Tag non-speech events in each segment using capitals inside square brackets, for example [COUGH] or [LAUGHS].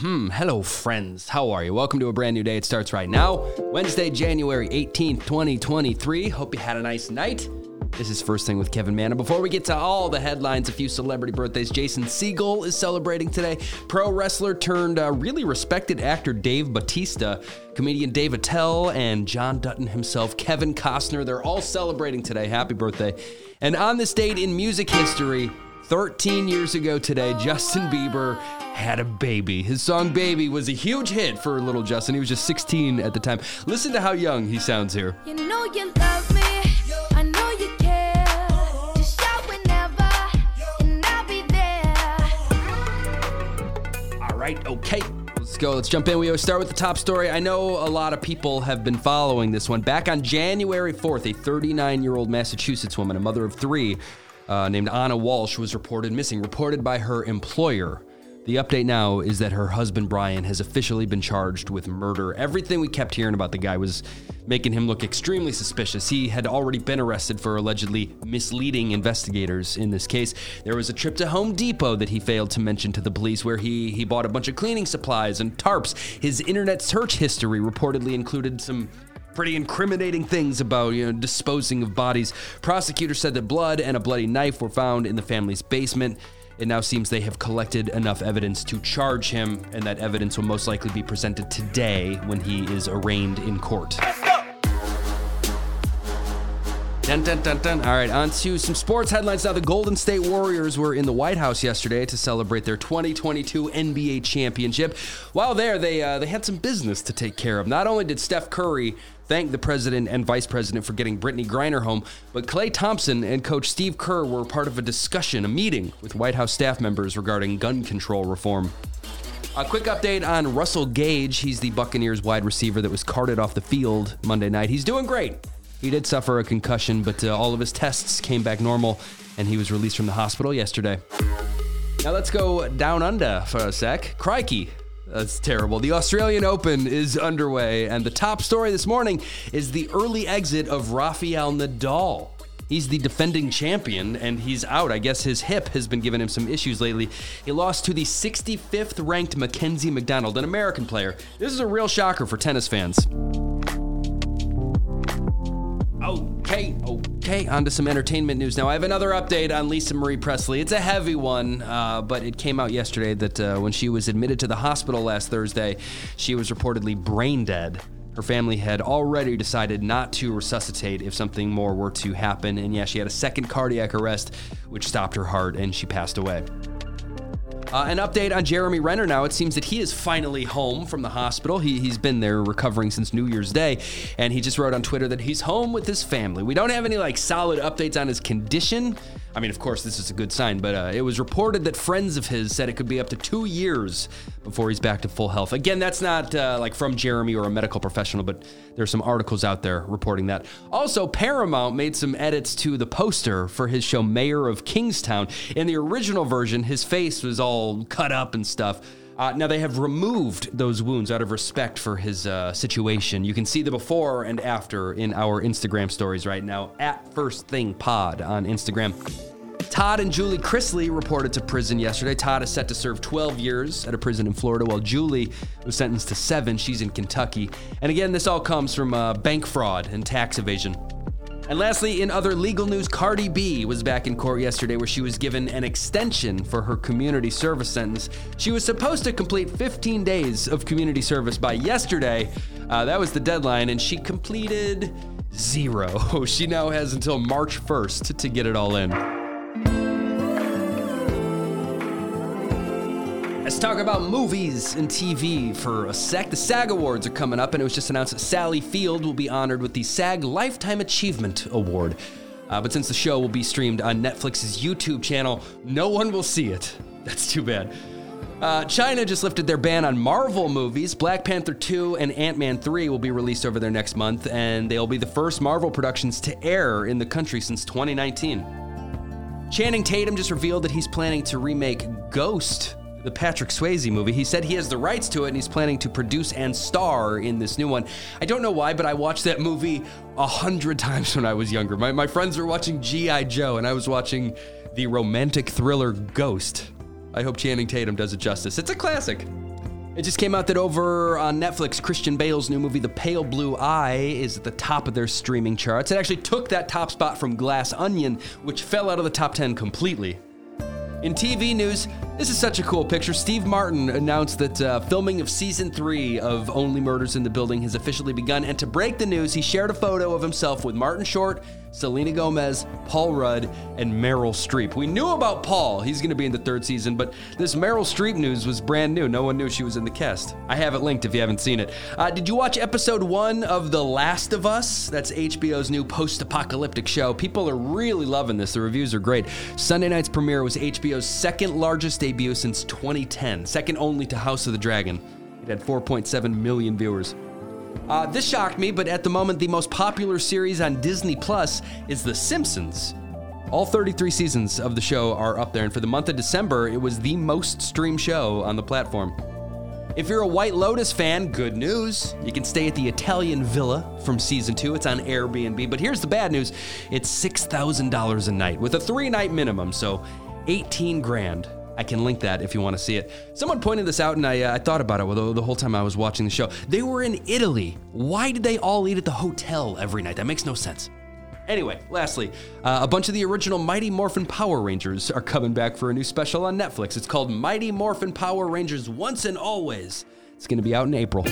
Hmm, hello, friends. How are you? Welcome to a brand new day. It starts right now, Wednesday, January 18th, 2023. Hope you had a nice night. This is First Thing with Kevin Manna. Before we get to all the headlines, a few celebrity birthdays. Jason Segel is celebrating today. Pro wrestler turned uh, really respected actor Dave Batista, comedian Dave Attell, and John Dutton himself, Kevin Costner. They're all celebrating today. Happy birthday. And on this date in music history, 13 years ago today, Justin Bieber had a baby. His song Baby was a huge hit for little Justin. He was just 16 at the time. Listen to how young he sounds here. You know you love me. I know you care. Just shout whenever, and I'll be there. All right, okay. Let's go. Let's jump in. We always start with the top story. I know a lot of people have been following this one. Back on January 4th, a 39 year old Massachusetts woman, a mother of three, uh, named Ana Walshe, was reported missing, reported by her employer. The update now is that her husband Brian has officially been charged with murder. Everything we kept hearing about the guy was making him look extremely suspicious. He had already been arrested for allegedly misleading investigators in this case. There was a trip to Home Depot that he failed to mention to the police where he he bought a bunch of cleaning supplies and tarps. His internet search history reportedly included some pretty incriminating things about you know disposing of bodies. Prosecutors said that blood and a bloody knife were found in the family's basement. It now seems they have collected enough evidence to charge him, and that evidence will most likely be presented today when he is arraigned in court. Dun, dun, dun, dun. All right, on to some sports headlines now. The Golden State Warriors were in the White House yesterday to celebrate their 2022 NBA championship. While there, they uh, they had some business to take care of. Not only did Steph Curry thank the president and vice president for getting Brittney Griner home, but Klay Thompson and coach Steve Kerr were part of a discussion, a meeting with White House staff members regarding gun control reform. A quick update on Russell Gage. He's the Buccaneers wide receiver that was carted off the field Monday night. He's doing great. He did suffer a concussion, but uh, all of his tests came back normal, and he was released from the hospital yesterday. Now let's go down under for a sec. Crikey. That's terrible. The Australian Open is underway, and the top story this morning is the early exit of Rafael Nadal. He's the defending champion, and he's out. I guess his hip has been giving him some issues lately. He lost to the 65th ranked Mackenzie McDonald, an American player. This is a real shocker for tennis fans. Okay, okay, on to some entertainment news now. I have another update on Lisa Marie Presley. It's a heavy one, uh, but it came out yesterday that uh, when she was admitted to the hospital last Thursday, she was reportedly brain dead. Her family had already decided not to resuscitate if something more were to happen, and yeah, she had a second cardiac arrest, which stopped her heart, and she passed away. Uh, an update on Jeremy Renner now. It seems that he is finally home from the hospital. He, he's been there recovering since New Year's Day, and he just wrote on Twitter that he's home with his family. We don't have any like solid updates on his condition. I mean, of course, this is a good sign, but uh, it was reported that friends of his said it could be up to two years before he's back to full health. Again, that's not uh, like from Jeremy or a medical professional, but there's some articles out there reporting that. Also, Paramount made some edits to the poster for his show Mayor of Kingstown. In the original version, his face was all cut up and stuff. Uh, now they have removed those wounds out of respect for his uh, situation. You can see the before and after in our Instagram stories right now at First Thing Pod on Instagram. Todd and Julie Chrisley reported to prison yesterday. Todd is set to serve 12 years at a prison in Florida, while Julie was sentenced to seven. She's in Kentucky. And again, this all comes from uh, bank fraud and tax evasion. And lastly, in other legal news, Cardi B was back in court yesterday where she was given an extension for her community service sentence. She was supposed to complete 15 days of community service by yesterday. Uh, that was the deadline, and she completed zero. [LAUGHS] She now has until March 1st to get it all in. Let's talk about movies and TV for a sec. The SAG Awards are coming up, and it was just announced that Sally Field will be honored with the SAG Lifetime Achievement Award. Uh, but since the show will be streamed on Netflix's YouTube channel, no one will see it. [LAUGHS] That's too bad. Uh, China just lifted their ban on Marvel movies. Black Panther 2 and Ant Man 3 will be released over there next month, and they'll be the first Marvel productions to air in the country since 2019. Channing Tatum just revealed that he's planning to remake Ghost, the Patrick Swayze movie. He said he has the rights to it and he's planning to produce and star in this new one. I don't know why, but I watched that movie a hundred times when I was younger. My, my friends were watching G.I. Joe and I was watching the romantic thriller Ghost. I hope Channing Tatum does it justice. It's a classic. It just came out that over on Netflix, Christian Bale's new movie, The Pale Blue Eye, is at the top of their streaming charts. It actually took that top spot from Glass Onion, which fell out of the top 10 completely. In TV news, this is such a cool picture. Steve Martin announced that uh, filming of season three of Only Murders in the Building has officially begun. And to break the news, he shared a photo of himself with Martin Short, Selena Gomez, Paul Rudd, and Meryl Streep. We knew about Paul, he's going to be in the third season, but this Meryl Streep news was brand new. No one knew she was in the cast. I have it linked if you haven't seen it. Uh, did you watch episode one of The Last of Us? That's HBO's new post apocalyptic show. People are really loving this, the reviews are great. Sunday night's premiere was HBO's second largest debut since 2010, second only to House of the Dragon. It had 4.7 million viewers. Uh, this shocked me, but at the moment, the most popular series on Disney Plus is The Simpsons. All 33 seasons of the show are up there, and for the month of December, it was the most streamed show on the platform. If you're a White Lotus fan, good news. You can stay at the Italian Villa from season two. It's on Airbnb. But here's the bad news it's $6,000 a night with a three night minimum, so 18 grand. I can link that if you want to see it. Someone pointed this out, and I, uh, I thought about it the, the whole time I was watching the show. They were in Italy. Why did they all eat at the hotel every night? That makes no sense. Anyway, lastly, uh, a bunch of the original Mighty Morphin Power Rangers are coming back for a new special on Netflix. It's called Mighty Morphin Power Rangers Once and Always. It's going to be out in April.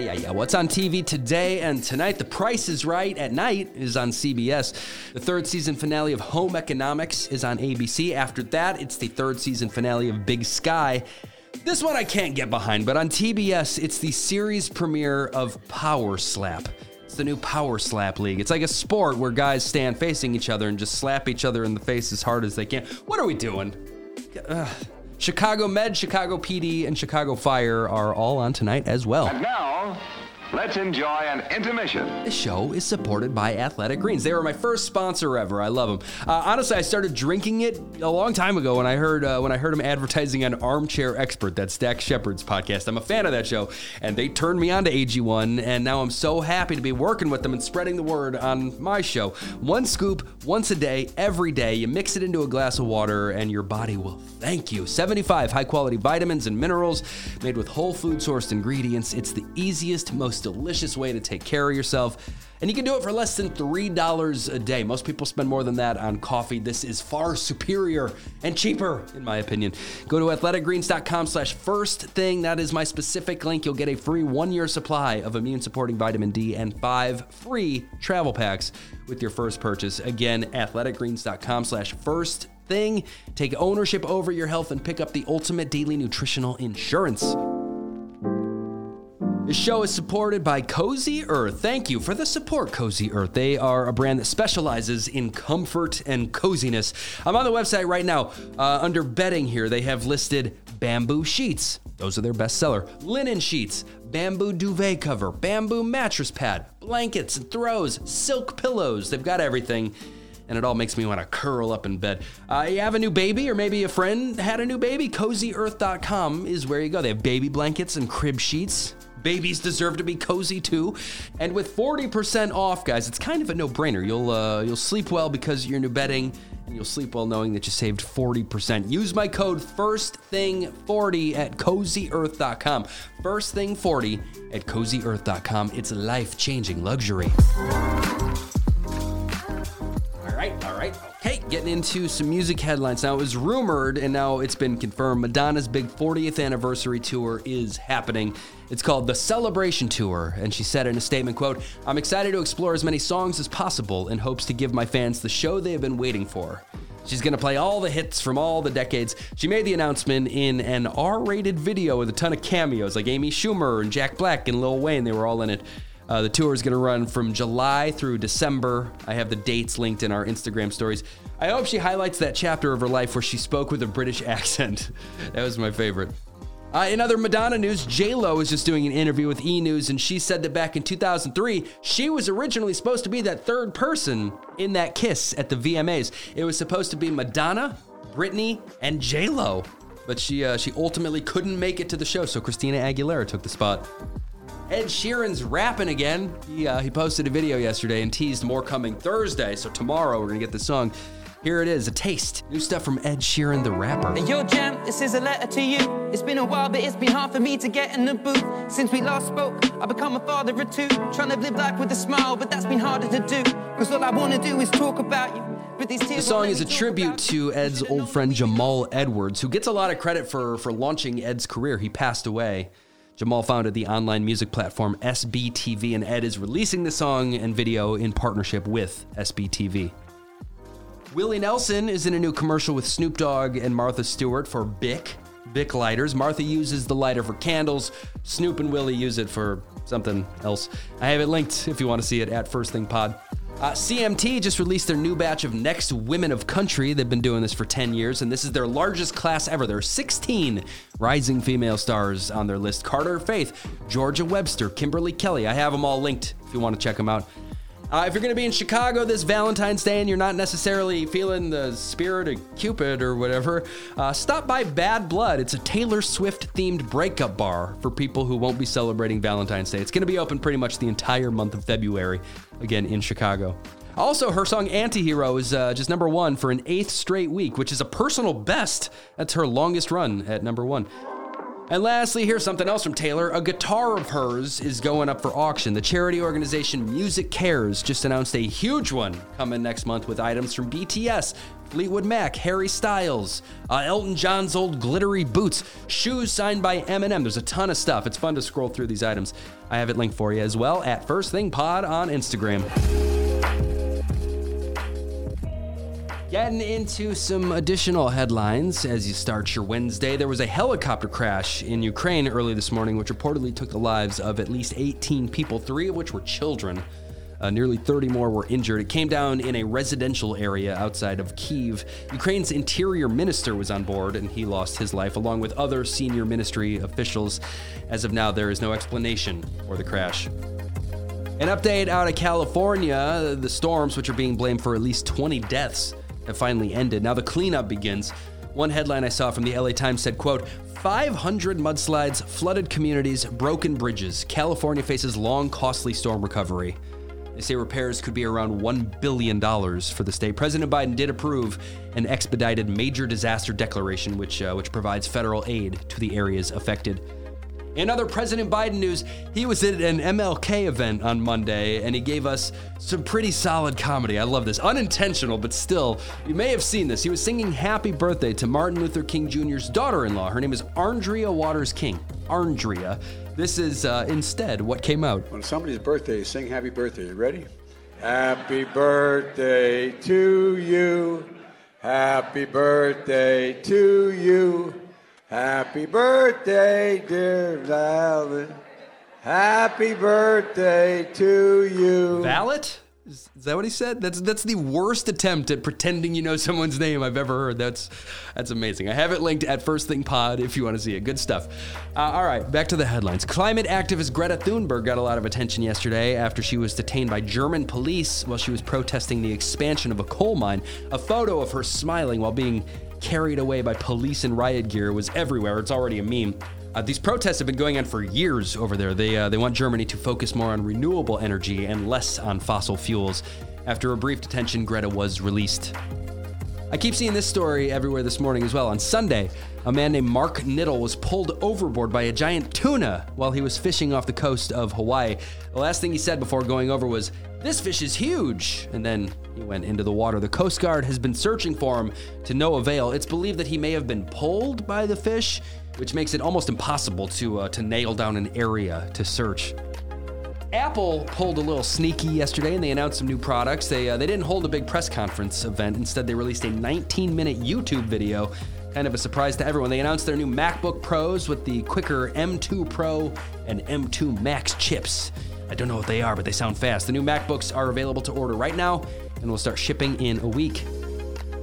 Yeah, yeah. What's on TV today and tonight? The Price is Right at night is on CBS. The third season finale of Home Economics is on ABC. After that, it's the third season finale of Big Sky. This one I can't get behind, but on TBS, it's the series premiere of Power Slap. It's the new Power Slap League. It's like a sport where guys stand facing each other and just slap each other in the face as hard as they can. What are we doing? Ugh. Chicago Med, Chicago PD, and Chicago Fire are all on tonight as well. And now, let's enjoy an intermission. This show is supported by Athletic Greens. They were my first sponsor ever. I love them. Uh, honestly, I started drinking it a long time ago when I heard uh, when I heard them advertising on Armchair Expert, that's Dax Shepard's podcast. I'm a fan of that show, and they turned me on to AG1, and now I'm so happy to be working with them and spreading the word on my show. One scoop once a day, every day. You mix it into a glass of water, and your body will thank you. 75 high quality vitamins and minerals made with whole food sourced ingredients. It's the easiest, most delicious way to take care of yourself. And you can do it for less than $3 a day. Most people spend more than that on coffee. This is far superior and cheaper, in my opinion. Go to athleticgreens.com slash first thing. That is my specific link. You'll get a free one-year supply of immune-supporting vitamin D and five free travel packs with your first purchase. Again, athleticgreens.com slash first thing. Take ownership over your health and pick up the ultimate daily nutritional insurance. This show is supported by Cozy Earth. Thank you for the support, Cozy Earth. They are a brand that specializes in comfort and coziness. I'm on the website right now. Uh, under bedding here, they have listed bamboo sheets. Those are their bestseller. Linen sheets, bamboo duvet cover, bamboo mattress pad, blankets and throws, silk pillows. They've got everything and it all makes me want to curl up in bed. Uh, you have a new baby, or maybe a friend had a new baby? CozyEarth.com is where you go. They have baby blankets and crib sheets. Babies deserve to be cozy too, and with 40% off, guys, it's kind of a no-brainer. You'll uh, you'll sleep well because of your new bedding, and you'll sleep well knowing that you saved 40%. Use my code FIRSTTHING40 at CozyEarth.com. First Thing 40 at CozyEarth.com. It's life-changing luxury. Getting into some music headlines. Now, it was rumored, and now it's been confirmed Madonna's big 40th anniversary tour is happening. It's called the Celebration Tour, and she said in a statement, quote, I'm excited to explore as many songs as possible in hopes to give my fans the show they have been waiting for. She's going to play all the hits from all the decades. She made the announcement in an R rated video with a ton of cameos, like Amy Schumer and Jack Black and Lil Wayne. They were all in it. Uh, the tour is going to run from July through December. I have the dates linked in our Instagram stories. I hope she highlights that chapter of her life where she spoke with a British [LAUGHS] accent. that was my favorite. Uh, in other Madonna news, J-Lo was just doing an interview with E! News, and she said that back in 2003, she was originally supposed to be that third person in that kiss at the VMAs. It was supposed to be Madonna, Britney, and J-Lo, but she uh, she ultimately couldn't make it to the show, so Christina Aguilera took the spot. Ed Sheeran's rapping again. He, uh, he posted a video yesterday and teased more coming Thursday. So tomorrow we're gonna get the song. Here it is, a taste. New stuff from Ed Sheeran, the rapper. Hey, Yo, Jam, this is a letter to you. It's been a while, but it's been hard for me to get in the booth. Since we last spoke, I've become a father of two. Trying to live life with a smile, but that's been harder to do. Cause all I wanna do is talk about you. But these tears The song is a tribute to Ed's old friend Jamal Edwards, who gets a lot of credit for, for launching Ed's career. He passed away. Jamal founded the online music platform SBTV, and Ed is releasing the song and video in partnership with SBTV. Willie Nelson is in a new commercial with Snoop Dogg and Martha Stewart for Bic. Bic lighters. Martha uses the lighter for candles. Snoop and Willie use it for something else. I have it linked if you want to see it at First Thing Pod. Uh, CMT just released their new batch of Next Women of Country. They've been doing this for 10 years, and this is their largest class ever. There are 16 rising female stars on their list Carter Faith, Georgia Webster, Kimberly Kelly. I have them all linked if you want to check them out. Uh, if you're going to be in Chicago this Valentine's Day and you're not necessarily feeling the spirit of Cupid or whatever, uh, stop by Bad Blood. It's a Taylor Swift themed breakup bar for people who won't be celebrating Valentine's Day. It's going to be open pretty much the entire month of February, again in Chicago. Also, her song Antihero is uh, just number one for an eighth straight week, which is a personal best. That's her longest run at number one. And lastly, here's something else from Taylor. A guitar of hers is going up for auction. The charity organization Music Cares just announced a huge one coming next month with items from BTS, Fleetwood Mac, Harry Styles, uh, Elton John's old glittery boots, shoes signed by Eminem. There's a ton of stuff. It's fun to scroll through these items. I have it linked for you as well at First Thing Pod on Instagram. Getting into some additional headlines as you start your Wednesday. There was a helicopter crash in Ukraine early this morning, which reportedly took the lives of at least 18 people, three of which were children. Uh, nearly 30 more were injured. It came down in a residential area outside of Kiev. Ukraine's interior minister was on board and he lost his life, along with other senior ministry officials. As of now, there is no explanation for the crash. An update out of California the storms, which are being blamed for at least 20 deaths, have finally ended. Now the cleanup begins. One headline I saw from the LA Times said, quote, 500 mudslides, flooded communities, broken bridges. California faces long, costly storm recovery. They say repairs could be around $1 billion for the state. President Biden did approve an expedited major disaster declaration, which, uh, which provides federal aid to the areas affected. In other President Biden news, he was at an MLK event on Monday and he gave us some pretty solid comedy. I love this. Unintentional, but still, you may have seen this. He was singing Happy Birthday to Martin Luther King Jr.'s daughter in law. Her name is Arndrea Waters King. Arndrea. This is uh, instead what came out. When somebody's birthday, sing happy birthday. You ready? Happy birthday to you. Happy birthday to you. Happy birthday, dear Valen. Happy birthday to you. Valet? Is, is that what he said? That's that's the worst attempt at pretending you know someone's name I've ever heard. That's that's amazing. I have it linked at First Thing Pod if you want to see it. Good stuff. Uh, all right, back to the headlines. Climate activist Greta Thunberg got a lot of attention yesterday after she was detained by German police while she was protesting the expansion of a coal mine. A photo of her smiling while being carried away by police and riot gear was everywhere. It's already a meme. Uh, these protests have been going on for years over there. They, uh, they want Germany to focus more on renewable energy and less on fossil fuels. After a brief detention, Greta was released. I keep seeing this story everywhere this morning as well. On Sunday, a man named Mark Niddle was pulled overboard by a giant tuna while he was fishing off the coast of Hawaii. The last thing he said before going over was, This fish is huge! And then he went into the water. The Coast Guard has been searching for him to no avail. It's believed that he may have been pulled by the fish, which makes it almost impossible to, uh, to nail down an area to search. Apple pulled a little sneaky yesterday and they announced some new products. They, uh, they didn't hold a big press conference event. Instead, they released a 19 minute YouTube video, kind of a surprise to everyone. They announced their new MacBook Pros with the quicker M2 Pro and M2 Max chips. I don't know what they are, but they sound fast. The new MacBooks are available to order right now and will start shipping in a week.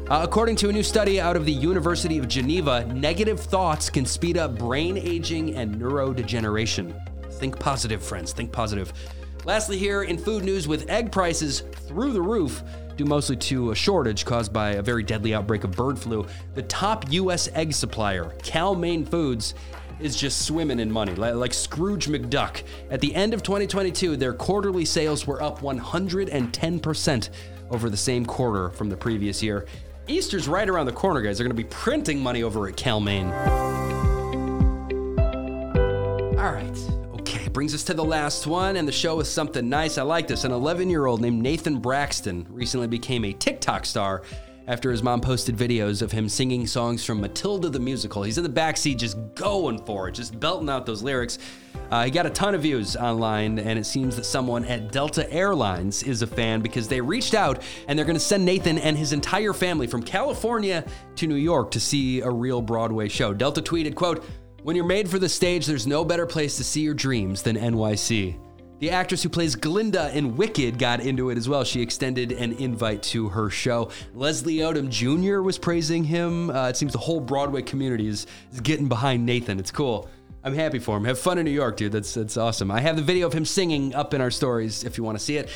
Uh, according to a new study out of the University of Geneva, negative thoughts can speed up brain aging and neurodegeneration. Think positive, friends. Think positive. Lastly, here in food news, with egg prices through the roof, due mostly to a shortage caused by a very deadly outbreak of bird flu, the top U.S. egg supplier, Cal Maine Foods, is just swimming in money, like Scrooge McDuck. At the end of 2022, their quarterly sales were up 110% over the same quarter from the previous year. Easter's right around the corner, guys. They're going to be printing money over at Calmaine. All right. Brings us to the last one, and the show is something nice. I like this. An 11 year old named Nathan Braxton recently became a TikTok star after his mom posted videos of him singing songs from Matilda the musical. He's in the backseat just going for it, just belting out those lyrics. Uh, he got a ton of views online, and it seems that someone at Delta Airlines is a fan because they reached out and they're going to send Nathan and his entire family from California to New York to see a real Broadway show. Delta tweeted, quote, when you're made for the stage, there's no better place to see your dreams than NYC. The actress who plays Glinda in Wicked got into it as well. She extended an invite to her show. Leslie Odom Jr. was praising him. Uh, it seems the whole Broadway community is, is getting behind Nathan. It's cool. I'm happy for him. Have fun in New York, dude. That's that's awesome. I have the video of him singing up in our stories if you want to see it.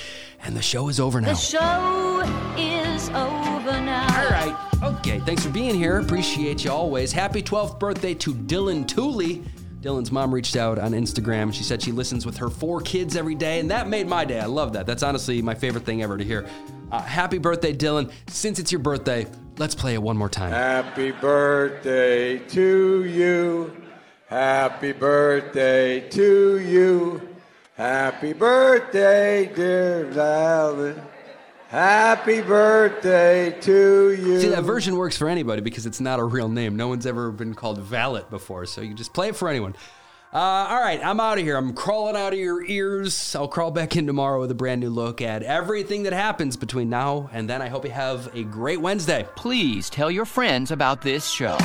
And the show is over now. The show is over now. All right. Okay. Thanks for being here. Appreciate you always. Happy 12th birthday to Dylan Tooley. Dylan's mom reached out on Instagram. She said she listens with her four kids every day, and that made my day. I love that. That's honestly my favorite thing ever to hear. Uh, happy birthday, Dylan. Since it's your birthday, let's play it one more time. Happy birthday to you. Happy birthday to you. Happy birthday, dear Alan. Happy birthday to you. See, that version works for anybody because it's not a real name. No one's ever been called Valet before, so you just play it for anyone. Uh, all right, I'm out of here. I'm crawling out of your ears. I'll crawl back in tomorrow with a brand new look at everything that happens between now and then. I hope you have a great Wednesday. Please tell your friends about this show.